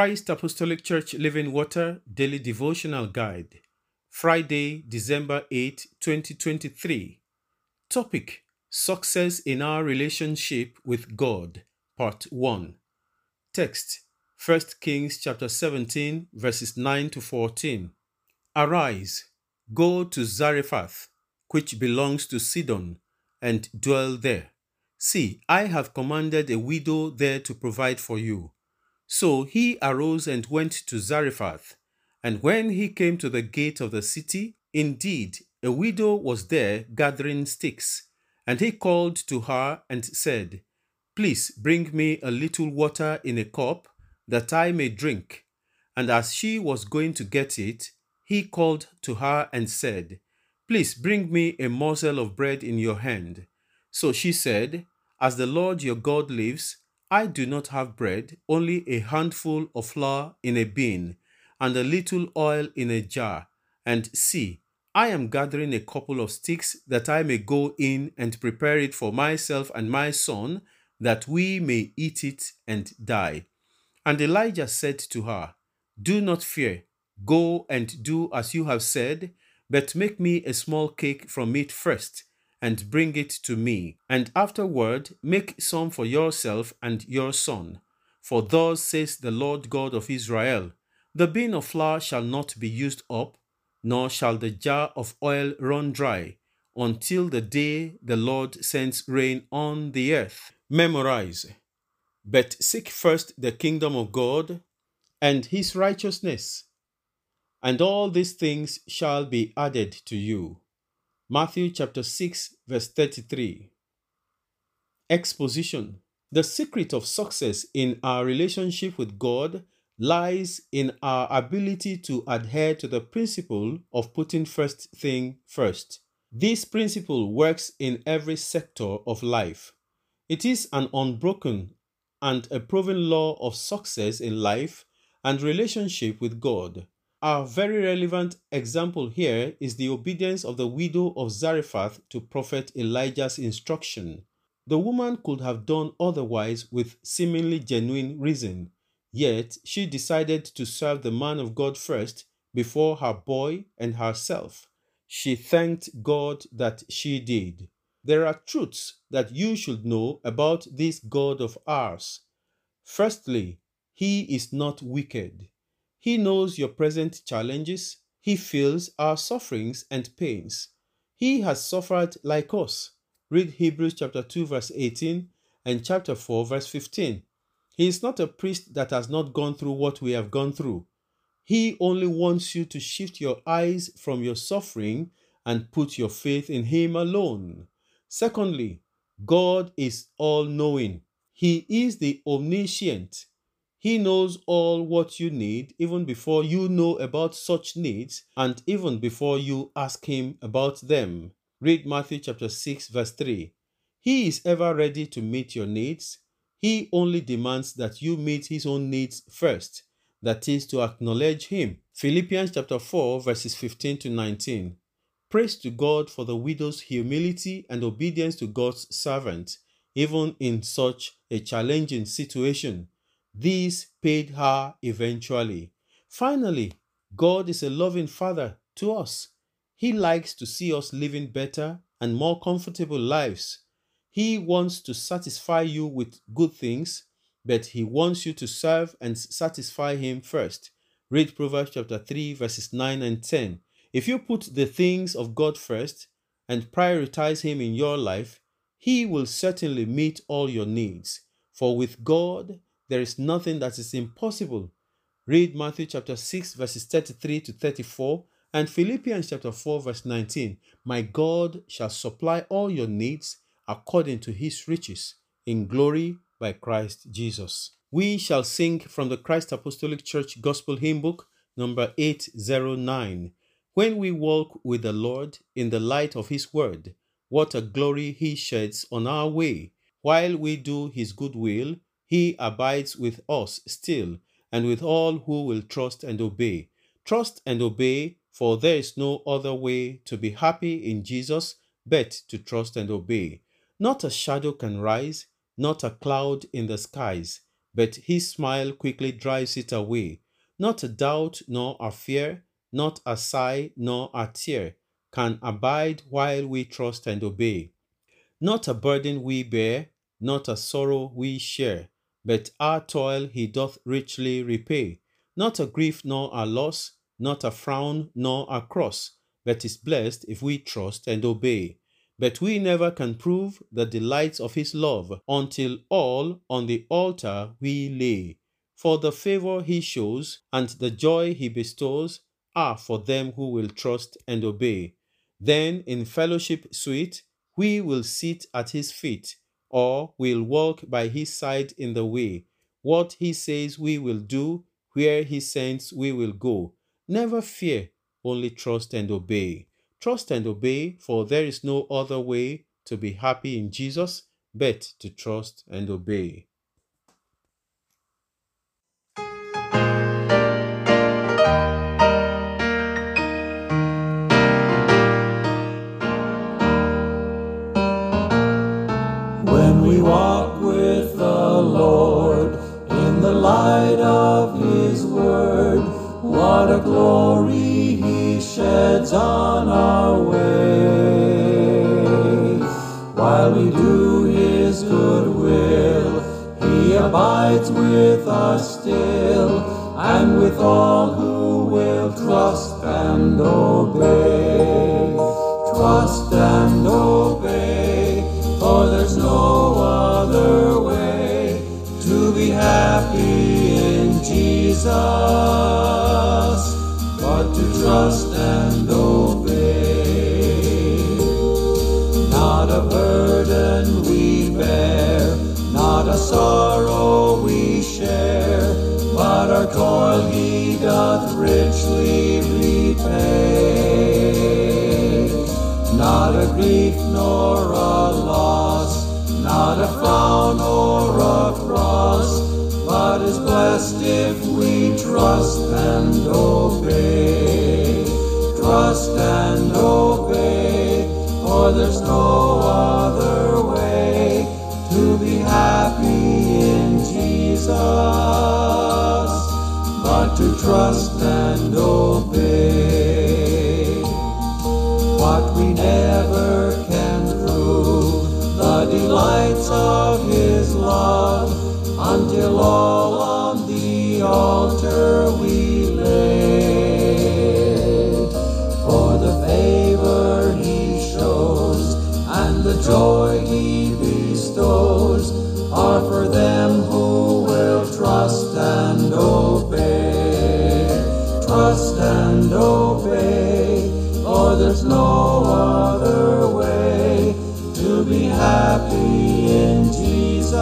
Christ Apostolic Church Living Water Daily Devotional Guide, Friday, December 8, 2023. Topic Success in Our Relationship with God, Part 1. Text 1 Kings chapter 17, verses 9 to 14. Arise, go to Zarephath, which belongs to Sidon, and dwell there. See, I have commanded a widow there to provide for you. So he arose and went to Zarephath. And when he came to the gate of the city, indeed, a widow was there gathering sticks. And he called to her and said, Please bring me a little water in a cup, that I may drink. And as she was going to get it, he called to her and said, Please bring me a morsel of bread in your hand. So she said, As the Lord your God lives, I do not have bread, only a handful of flour in a bin, and a little oil in a jar. And see, I am gathering a couple of sticks that I may go in and prepare it for myself and my son, that we may eat it and die. And Elijah said to her, Do not fear Go and do as you have said, but make me a small cake from it first, and bring it to me. And afterward, make some for yourself and your son. For thus says the Lord God of Israel The bin of flour shall not be used up, nor shall the jar of oil run dry, until the day the Lord sends rain on the earth. Memorize. But seek first the kingdom of God and his righteousness and all these things shall be added to you. Matthew chapter 6, verse 33. Exposition The secret of success in our relationship with God lies in our ability to adhere to the principle of putting first thing first. This principle works in every sector of life. It is an unbroken and a proven law of success in life and relationship with God. A very relevant example here is the obedience of the widow of Zarephath to Prophet Elijah's instruction. The woman could have done otherwise with seemingly genuine reason, yet she decided to serve the man of God first before her boy and herself. She thanked God that she did. There are truths that you should know about this God of ours. Firstly, he is not wicked. He knows your present challenges. He feels our sufferings and pains. He has suffered like us. Read Hebrews chapter 2 verse 18 and chapter 4 verse 15. He is not a priest that has not gone through what we have gone through. He only wants you to shift your eyes from your suffering and put your faith in Him alone. Secondly, God is all knowing. He is the omniscient. He knows all what you need even before you know about such needs and even before you ask Him about them. Read Matthew chapter 6, verse 3. He is ever ready to meet your needs. He only demands that you meet His own needs first, that is, to acknowledge Him. Philippians chapter 4, verses 15 to 19. Praise to God for the widow's humility and obedience to God's servant, even in such a challenging situation. This paid her eventually. Finally, God is a loving Father to us. He likes to see us living better and more comfortable lives. He wants to satisfy you with good things, but He wants you to serve and satisfy Him first. Read Proverbs chapter 3, verses 9 and 10. If you put the things of God first and prioritize Him in your life, He will certainly meet all your needs. For with God, there is nothing that is impossible. Read Matthew chapter 6, verses 33 to 34, and Philippians chapter 4, verse 19. My God shall supply all your needs according to his riches in glory by Christ Jesus. We shall sing from the Christ Apostolic Church Gospel Hymn Book, number 809. When we walk with the Lord in the light of his word, what a glory he sheds on our way. While we do his good will, he abides with us still, and with all who will trust and obey. Trust and obey, for there is no other way to be happy in Jesus but to trust and obey. Not a shadow can rise, not a cloud in the skies, but his smile quickly drives it away. Not a doubt nor a fear, not a sigh nor a tear can abide while we trust and obey. Not a burden we bear, not a sorrow we share, but our toil he doth richly repay. Not a grief nor a loss, not a frown nor a cross, but is blessed if we trust and obey. But we never can prove the delights of his love until all on the altar we lay. For the favor he shows and the joy he bestows are for them who will trust and obey. Then in fellowship sweet, we will sit at his feet, or will walk by his side in the way. What he says we will do, where he sends we will go. Never fear, only trust and obey. Trust and obey, for there is no other way to be happy in Jesus but to trust and obey. Walk with the Lord in the light of His Word, what a glory He sheds on our way. While we do His good will, He abides with us still, and with all who will trust and obey. Jesus but to trust and obey. Not a burden we bear, not a sorrow we share, but our toil he doth richly repay. Not a grief nor a loss, not a frown or a but is blessed if we trust and obey. Trust and obey, for there's no other way to be happy in Jesus but to trust and obey, for there's no other way to be happy in Jesus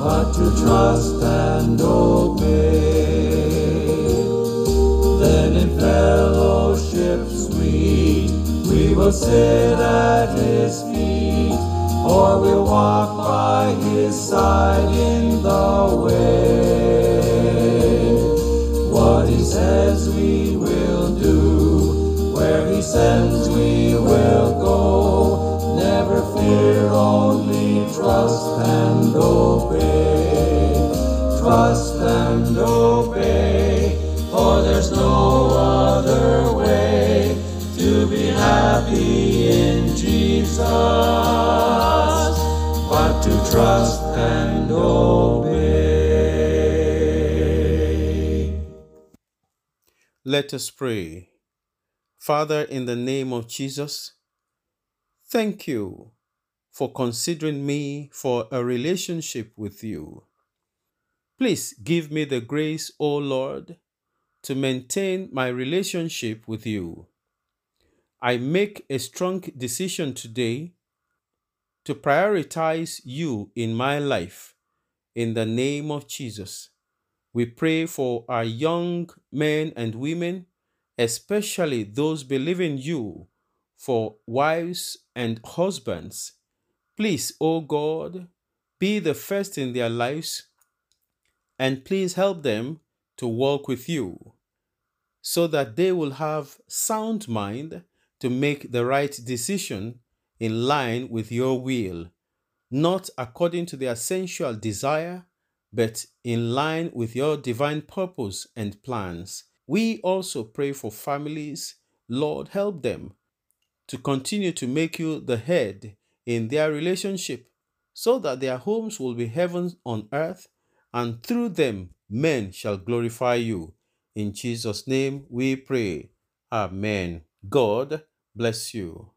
but to trust and obey. Then in fellowship sweet we will sit at His feet, or we'll walk by His side in the Let us pray. Father, in the name of Jesus, thank you for considering me for a relationship with you. Please give me the grace, O Lord, to maintain my relationship with you. I make a strong decision today to prioritize you in my life. In the name of Jesus, we pray for our young men and women, especially those believing you for wives and husbands. Please, O God, be the first in their lives and please help them to walk with you so that they will have sound mind to make the right decision in line with your will. not according to their sensual desire, but in line with your divine purpose and plans. We also pray for families. Lord, help them to continue to make you the head in their relationship so that their homes will be heaven on earth and through them men shall glorify you. In Jesus' name we pray. Amen. God bless you.